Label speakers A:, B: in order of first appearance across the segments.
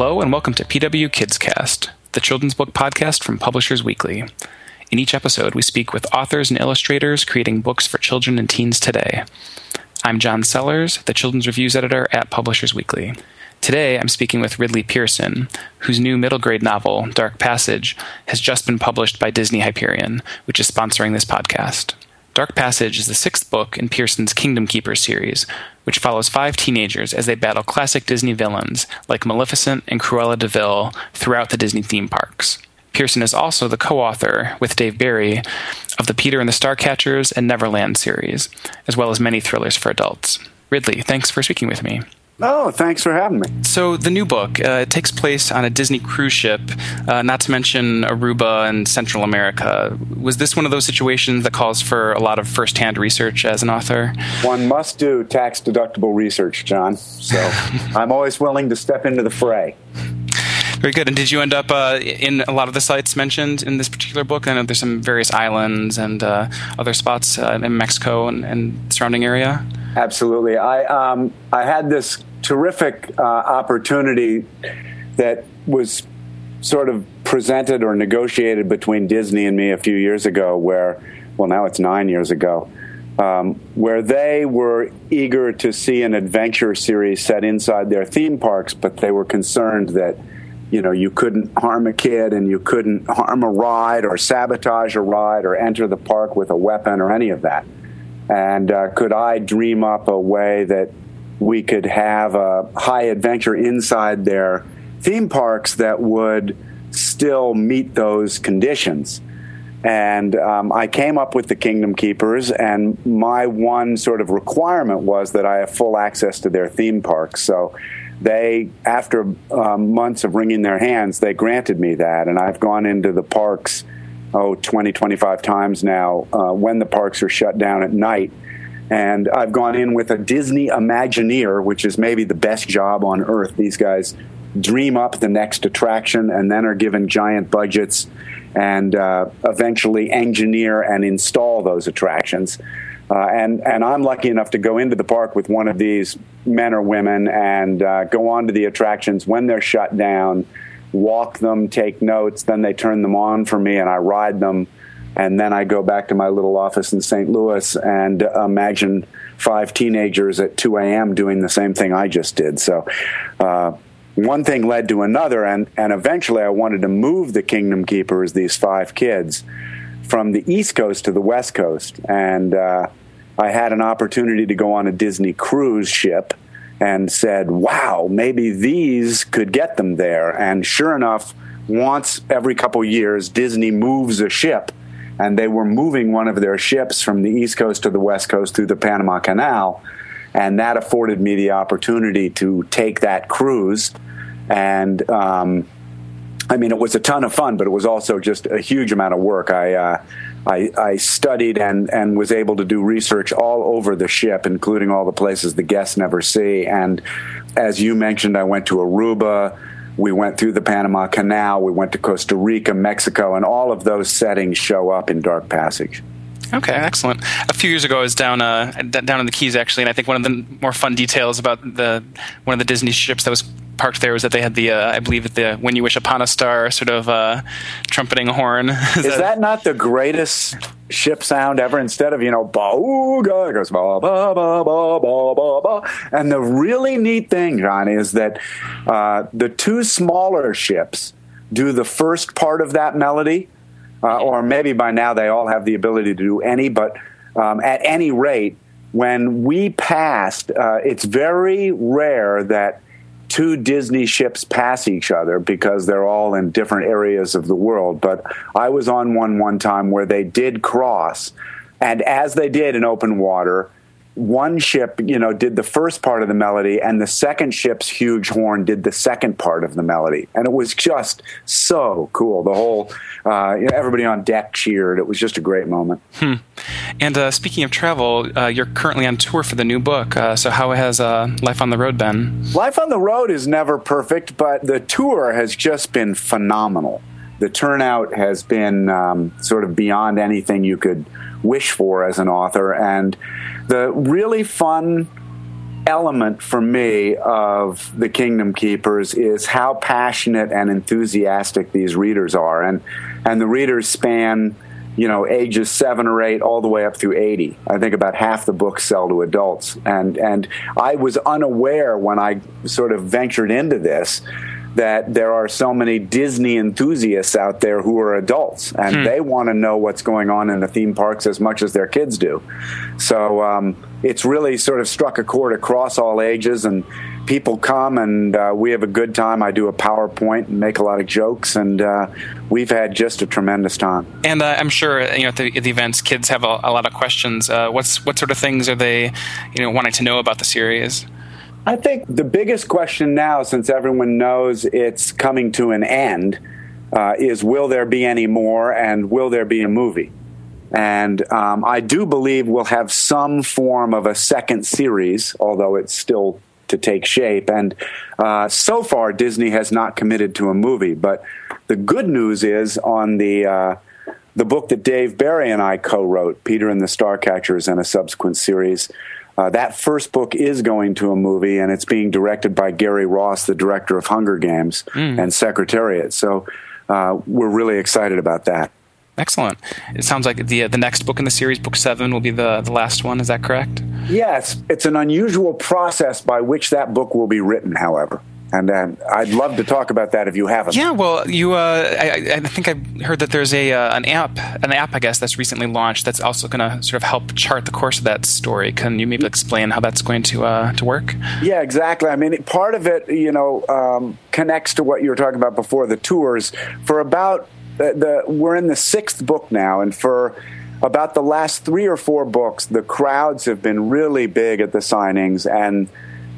A: Hello, and welcome to PW Kids Cast, the children's book podcast from Publishers Weekly. In each episode, we speak with authors and illustrators creating books for children and teens today. I'm John Sellers, the children's reviews editor at Publishers Weekly. Today, I'm speaking with Ridley Pearson, whose new middle grade novel, Dark Passage, has just been published by Disney Hyperion, which is sponsoring this podcast. Dark Passage is the sixth book in Pearson's Kingdom Keepers series, which follows five teenagers as they battle classic Disney villains like Maleficent and Cruella de Vil throughout the Disney theme parks. Pearson is also the co author, with Dave Barry, of the Peter and the Starcatchers and Neverland series, as well as many thrillers for adults. Ridley, thanks for speaking with me.
B: Oh, thanks for having me.
A: So, the new book uh, it takes place on a Disney cruise ship, uh, not to mention Aruba and Central America. Was this one of those situations that calls for a lot of first-hand research as an author?
B: One must do tax deductible research, John. So, I'm always willing to step into the fray.
A: Very good. And did you end up uh, in a lot of the sites mentioned in this particular book? I know there's some various islands and uh, other spots uh, in Mexico and, and surrounding area.
B: Absolutely. I um, I had this terrific uh, opportunity that was sort of presented or negotiated between Disney and me a few years ago, where, well, now it's nine years ago, um, where they were eager to see an adventure series set inside their theme parks, but they were concerned that. You know, you couldn't harm a kid and you couldn't harm a ride or sabotage a ride or enter the park with a weapon or any of that. And uh, could I dream up a way that we could have a high adventure inside their theme parks that would still meet those conditions. And um, I came up with the Kingdom Keepers, and my one sort of requirement was that I have full access to their theme parks. So they, after um, months of wringing their hands, they granted me that. And I've gone into the parks, oh, 20, 25 times now uh, when the parks are shut down at night and I've gone in with a Disney Imagineer, which is maybe the best job on earth. These guys dream up the next attraction and then are given giant budgets and uh, eventually engineer and install those attractions. Uh, and and I'm lucky enough to go into the park with one of these men or women and uh, go on to the attractions when they're shut down, walk them, take notes, then they turn them on for me, and I ride them and then I go back to my little office in St. Louis and imagine five teenagers at 2 a.m. doing the same thing I just did. So, uh, one thing led to another, and, and eventually I wanted to move the Kingdom Keepers, these five kids, from the East Coast to the West Coast. And uh, I had an opportunity to go on a Disney cruise ship and said, wow, maybe these could get them there. And sure enough, once every couple years, Disney moves a ship and they were moving one of their ships from the East Coast to the West Coast through the Panama Canal. And that afforded me the opportunity to take that cruise. And um, I mean, it was a ton of fun, but it was also just a huge amount of work. I, uh, I, I, studied and, and was able to do research all over the ship, including all the places the guests never see. And as you mentioned, I went to Aruba. We went through the Panama Canal. We went to Costa Rica, Mexico, and all of those settings show up in Dark Passage.
A: Okay, excellent. A few years ago, I was down uh, down in the Keys actually, and I think one of the more fun details about the one of the Disney ships that was parked there was that they had the uh, I believe the "When You Wish Upon a Star" sort of uh, trumpeting horn.
B: Is, Is that, that, not the greatest ship sound ever? Instead of you know "bauga," it goes ba ba ba ba ba ba ba. And the really neat thing, John, is that uh, the two smaller ships do the first part of that melody, uh, or maybe by now they all have the ability to do any. But um, at any rate, when we passed, uh, it's very rare that two Disney ships pass each other because they're all in different areas of the world. But I was on one one time where they did cross. And as they did in open water, one ship, you know, did the first part of the melody, and the second ship's huge horn did the second part of the melody, and it was just so cool. The whole, uh, you know, everybody on deck cheered. It was just a great moment.
A: Hmm. And uh, speaking of travel, uh, you're currently on tour for the new book. Uh, so how has uh, life on the road been?
B: Life on the road is never perfect, but the tour has just been phenomenal. The turnout has been um, sort of beyond anything you could wish for as an author, and the really fun element for me of the Kingdom Keepers is how passionate and enthusiastic these readers are, and and the readers span you know, ages seven or eight all the way up through 80. I think about half the books sell to adults. And, and I was unaware when I sort of ventured into this that there are so many Disney enthusiasts out there who are adults and hmm. they want to know what's going on in the theme parks as much as their kids do. So um, it's really sort of struck a chord across all ages and people come and uh, we have a good time. I do a PowerPoint and make a lot of jokes, and uh, we've had just a tremendous time.
A: And uh, I'm sure you know at the, at the, events, kids have a, a lot of questions. Uh, what's what sort of things are they, you know, wanting to know about the series?
B: I think the biggest question now, since everyone knows it's coming to an end, uh, is will there be any more, and will there be a movie? And um, I do believe we'll have some form of a second series, although it's still to take shape. And uh, so far, Disney has not committed to a movie. But the good news is on the uh, the book that Dave Barry and I co-wrote, Peter and the Starcatchers, and a subsequent series. Uh, that first book is going to a movie, and it's being directed by Gary Ross, the director of Hunger Games mm. and Secretariat. So uh, we're really excited about that.
A: Excellent. It sounds like the uh, the next book in the series, book seven, will be the the last one. Is that correct?
B: Yes, it's an unusual process by which that book will be written. However, and uh, I'd love to talk about that if you haven't.
A: Yeah, well, you. Uh, I, I, think I heard that there's a uh, an app, an app, I guess, that's recently launched. That's also going to sort of help chart the course of that story. Can you maybe explain how that's going to uh, to work?
B: Yeah, exactly. I mean, part of it, you know, um, connects to what you were talking about before the tours. For about the, the, we're in the sixth book now, and for about the last three or four books, the crowds have been really big at the signings, and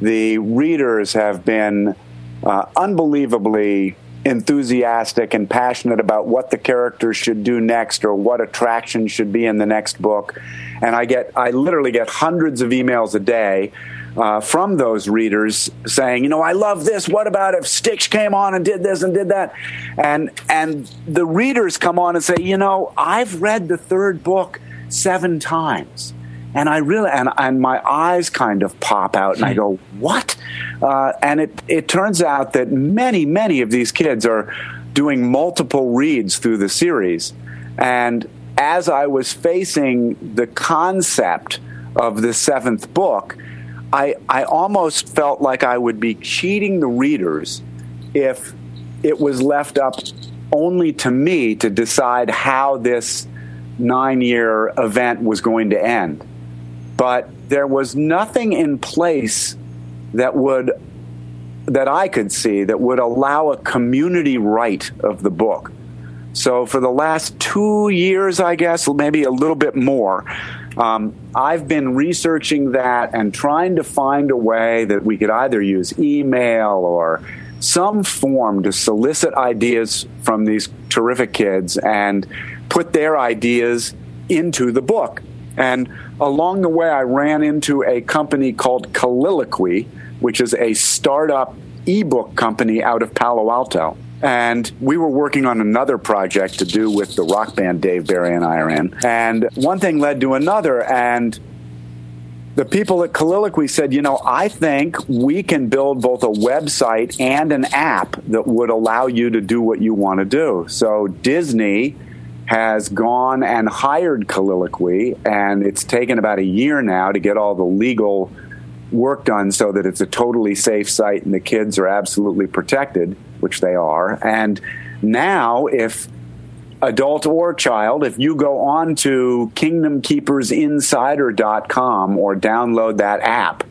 B: the readers have been uh, unbelievably enthusiastic and passionate about what the characters should do next or what attraction should be in the next book. And I get, I literally get hundreds of emails a day uh, from those readers saying, you know, I love this. What about if Stitch came on and did this and did that? And and the readers come on and say, you know, I've read the third book seven times. And I really, and, and my eyes kind of pop out, and I go, "What?" Uh, and it it turns out that many, many of these kids are doing multiple reads through the series. And as I was facing the concept of the seventh book, I, I almost felt like I would be cheating the readers if it was left up only to me to decide how this nine year event was going to end. But there was nothing in place that would that I could see that would allow a community right of the book. So for the last two years, I guess, maybe a little bit more, um, I've been researching that and trying to find a way that we could either use email or some form to solicit ideas from these terrific kids and put their ideas into the book. And along the way, I ran into a company called Coliloquy, which is a startup ebook company out of Palo Alto. And we were working on another project to do with the rock band Dave Barry and I are in. And one thing led to another. And the people at Coliloquy said, you know, I think we can build both a website and an app that would allow you to do what you want to do. So Disney has gone and hired Coliloquy, and it's taken about a year now to get all the legal work done so that it's a totally safe site and the kids are absolutely protected which they are. And now, if adult or child, if you go on to kingdomkeepersinsider.com or download that app,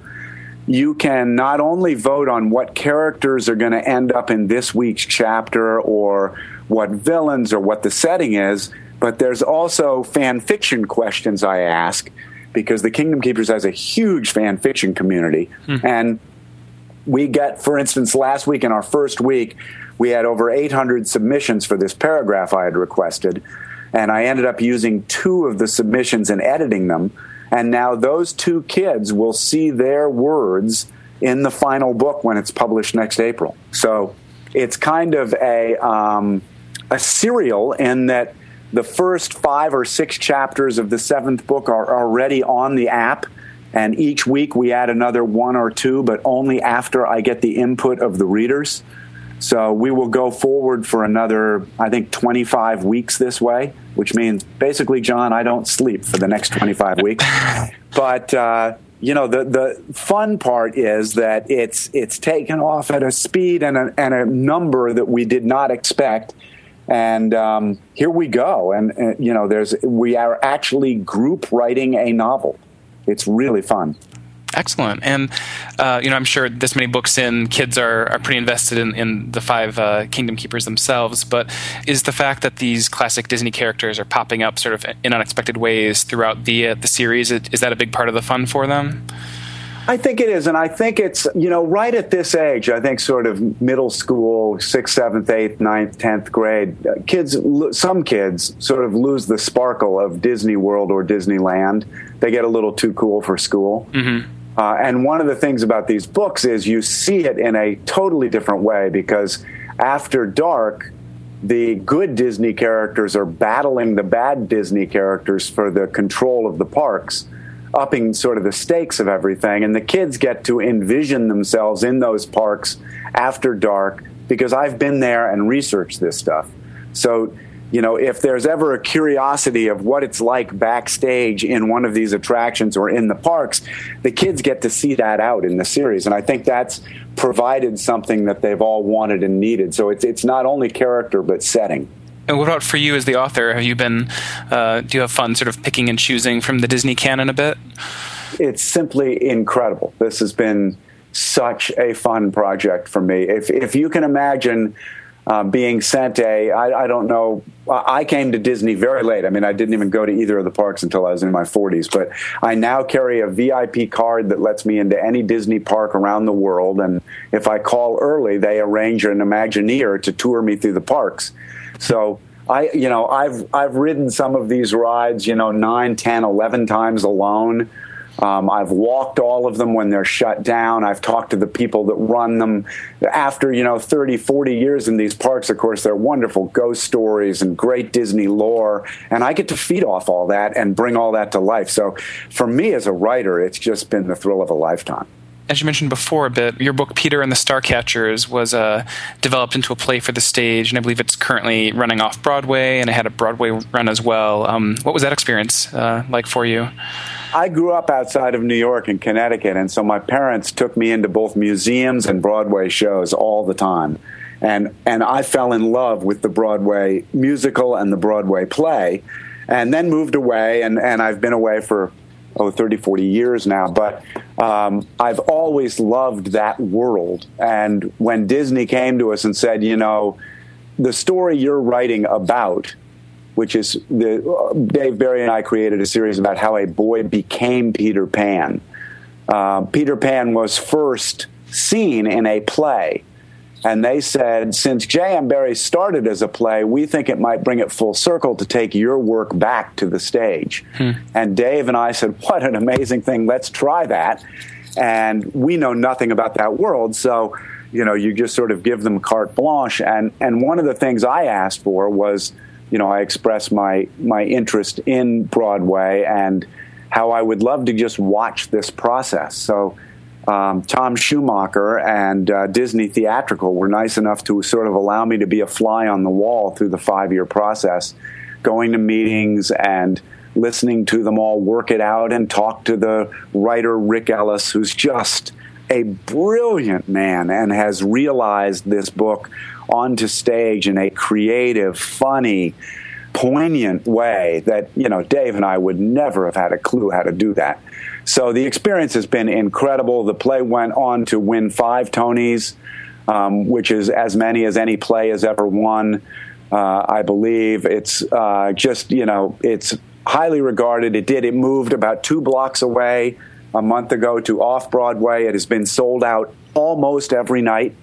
B: you can not only vote on what characters are going to end up in this week's chapter or what villains or what the setting is, but there's also fan fiction questions I ask because the Kingdom Keepers has a huge fan fiction community. Hmm. And we get, for instance, last week in our first week, we had over 800 submissions for this paragraph I had requested. And I ended up using two of the submissions and editing them. And now those two kids will see their words in the final book when it's published next April. So it's kind of a, um, a serial in that the first five or six chapters of the seventh book are already on the app And each week we add another one or two, but only after I get the input of the readers. So we will go forward for another, I think, 25 weeks this way, which means basically, John, I don't sleep for the next 25 weeks. But, uh, you know, the, the fun part is that it's, it's taken off at a speed and a, and a number that we did not expect. And um, here we go. And, uh, you know, there's, we are actually group writing a novel. It's really fun.
A: Excellent, and uh, you know I'm sure this many books in, kids are, are pretty invested in, in the five uh, Kingdom Keepers themselves. But is the fact that these classic Disney characters are popping up sort of in unexpected ways throughout the uh, the series is that a big part of the fun for them?
B: I think it is, and I think it's you know right at this age. I think sort of middle school, sixth, seventh, eighth, ninth, tenth grade uh, kids. Some kids sort of lose the sparkle of Disney World or Disneyland. They get a little too cool for school. Mm-hmm uh, and one of the things about these books is you see it in a totally different way because after dark, the good Disney characters are battling the bad Disney characters for the control of the parks, upping sort of the stakes of everything. And the kids get to envision themselves in those parks after dark because I've been there and researched this stuff. So you know, if there's ever a curiosity of what it's like backstage in one of these attractions or in the parks, the kids get to see that out in the series. And I think that's provided something that they've all wanted and needed. So it's, it's not only character, but setting.
A: And what about for you as the author? Have you been, uh, do you have fun sort of picking and choosing from the Disney canon a bit?
B: It's simply incredible. This has been such a fun project for me. If, if you can imagine, uh, being sent a I, I don't know I came to Disney very late. I mean, I didn't even go to either of the parks until I was in my 40s. But I now carry a VIP card that lets me into any Disney park around the world. And if I call early, they arrange an Imagineer to tour me through the parks. So I, you know, I've I've ridden some of these rides, you know, nine, ten, eleven times alone. Um, I've walked all of them when they're shut down. I've talked to the people that run them. After, you know, 30, 40 years in these parks, of course, they're wonderful ghost stories and great Disney lore. And I get to feed off all that and bring all that to life. So for me as a writer, it's just been the thrill of a lifetime
A: as you mentioned before a bit, your book Peter and the Starcatchers was uh, developed into a play for the stage, and I believe it's currently running off Broadway, and it had a Broadway run as well. Um, what was that experience uh, like for you?
B: I grew up outside of New York and Connecticut, and so my parents took me into both museums and Broadway shows all the time. And, and I fell in love with the Broadway musical and the Broadway play, and then moved away, and, and I've been away for oh, 30, 40 years now. But um, I've always loved that world. And when Disney came to us and said, you know, the story you're writing about which is the Dave Barry and I created a series about how a boy became Peter Pan. Uh, Peter Pan was first seen in a play. And they said, since J.M. Barrie started as a play, we think it might bring it full circle to take your work back to the stage. Hmm. And Dave and I said, what an amazing thing. Let's try that. And we know nothing about that world. So, you know, you just sort of give them carte blanche. And, and one of the things I asked for was, you know, I expressed my my interest in Broadway and how I would love to just watch this process. So. Um, Tom Schumacher and uh, Disney Theatrical were nice enough to sort of allow me to be a fly on the wall through the five year process, going to meetings and listening to them all work it out and talk to the writer Rick Elice, who's just a brilliant man and has realized this book onto stage in a creative, funny, poignant way that, you know, Dave and I would never have had a clue how to do that. So the experience has been incredible. The play went on to win five Tonys, um, which is as many as any play has ever won. Uh, I believe it's uh, just, you know, it's highly regarded. It did. It moved about two blocks away a month ago to off Broadway. It has been sold out almost every night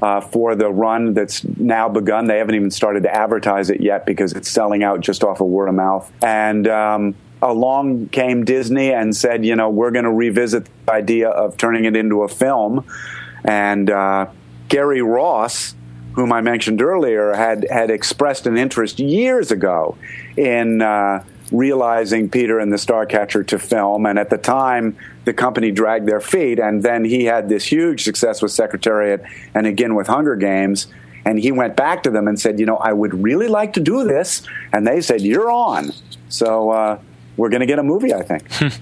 B: uh, for the run that's now begun. They haven't even started to advertise it yet because it's selling out just off of word of mouth. And um, along came Disney and said, you know, we're going to revisit the idea of turning it into a film. And uh, Gary Ross, whom I mentioned earlier, had had expressed an interest years ago in. Uh, realizing Peter and the Starcatcher to film. And at the time, the company dragged their feet. And then he had this huge success with Secretariat and again with Hunger Games. And he went back to them and said, You know, I would really like to do this. And they said, You're on. So uh, we're going to get a movie, I think.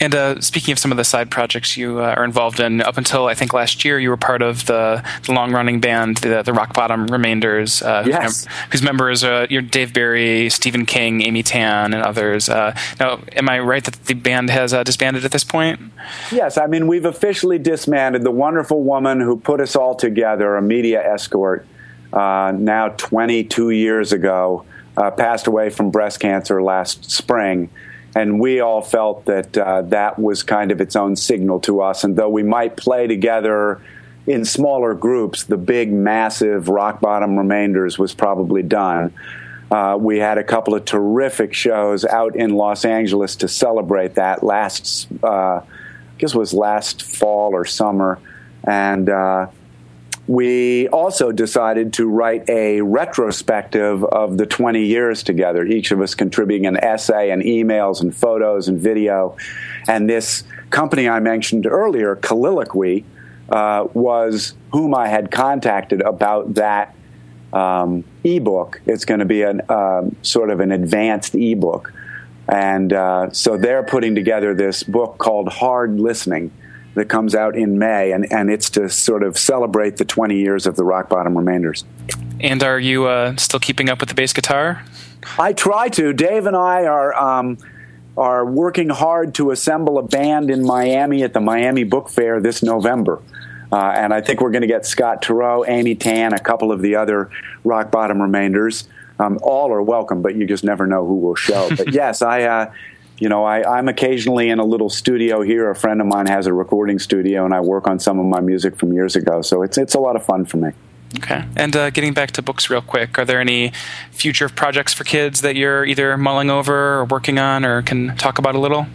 A: And uh, speaking of some of the side projects you uh, are involved in, up until I think last year, you were part of the, the long running band, the, the Rock Bottom Remainders, uh,
B: yes.
A: whose, mem- whose members are you're Dave Barry, Stephen King, Amy Tan, and others. Uh, now, am I right that the band has uh, disbanded at this point?
B: Yes, I mean, we've officially disbanded. The wonderful woman who put us all together, a media escort, uh, now 22 years ago, passed away from breast cancer last spring and we all felt that uh, that was kind of its own signal to us. And though we might play together in smaller groups, the big, massive rock bottom remainders was probably done. Uh, we had a couple of terrific shows out in Los Angeles to celebrate that last, uh, I guess it was last fall or summer, and uh, we also decided to write a retrospective of the 20 years together, each of us contributing an essay and emails and photos and video. And this company I mentioned earlier, Coliloquy, uh, was whom I had contacted about that um, ebook. It's going to be an um, sort of an advanced ebook. And uh, so they're putting together this book called Hard Listening that comes out in May, and, and it's to sort of celebrate the 20 years of the Rock Bottom Remainders.
A: And are you uh, still keeping up with the bass guitar?
B: I try to. Dave and I are um, are working hard to assemble a band in Miami at the Miami Book Fair this November. Uh, and I think we're going to get Scott Turow, Amy Tan, a couple of the other Rock Bottom Remainders. Um, all are welcome, but you just never know who will show. But yes, I uh, you know, I, am occasionally in a little studio here. A friend of mine has a recording studio, and I work on some of my music from years ago. So it's it's a lot of fun for me.
A: Okay. And uh, getting back to books real quick, are there any future projects for kids that you're either mulling over or working on, or can talk about a little?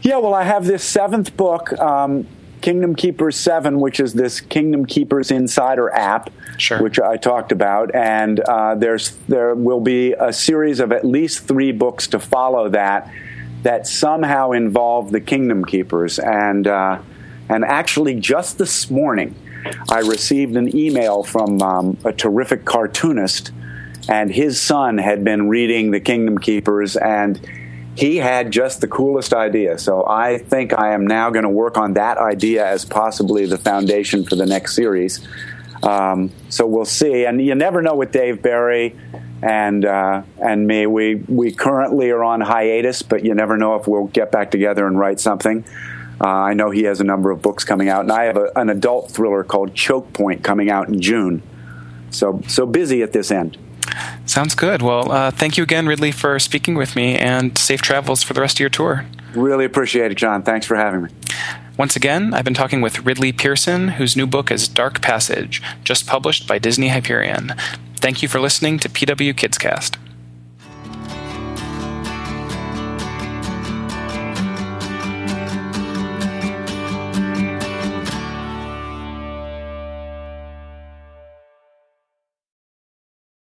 B: Yeah. Well, I have this seventh book. Um, Kingdom Keepers 7, which is this Kingdom Keepers Insider app,
A: sure.
B: which I talked about. And uh, there's there will be a series of at least three books to follow that that somehow involved the Kingdom Keepers. And, uh, and actually, just this morning, I received an email from um, a terrific cartoonist, and his son had been reading The Kingdom Keepers, and he had just the coolest idea. So I think I am now going to work on that idea as possibly the foundation for the next series. Um, so we'll see. And you never know with Dave Barry and uh, and me. We we currently are on hiatus, but you never know if we'll get back together and write something. Uh, I know he has a number of books coming out, and I have a, an adult thriller called Choke Point coming out in June. So so busy at this end.
A: Sounds good. Well, uh, thank you again, Ridley, for speaking with me, and safe travels for the rest of your tour.
B: Really appreciate it, John. Thanks for having me.
A: Once again, I've been talking with Ridley Pearson, whose new book is Dark Passage, just published by Disney Hyperion. Thank you for listening to PW Kidscast.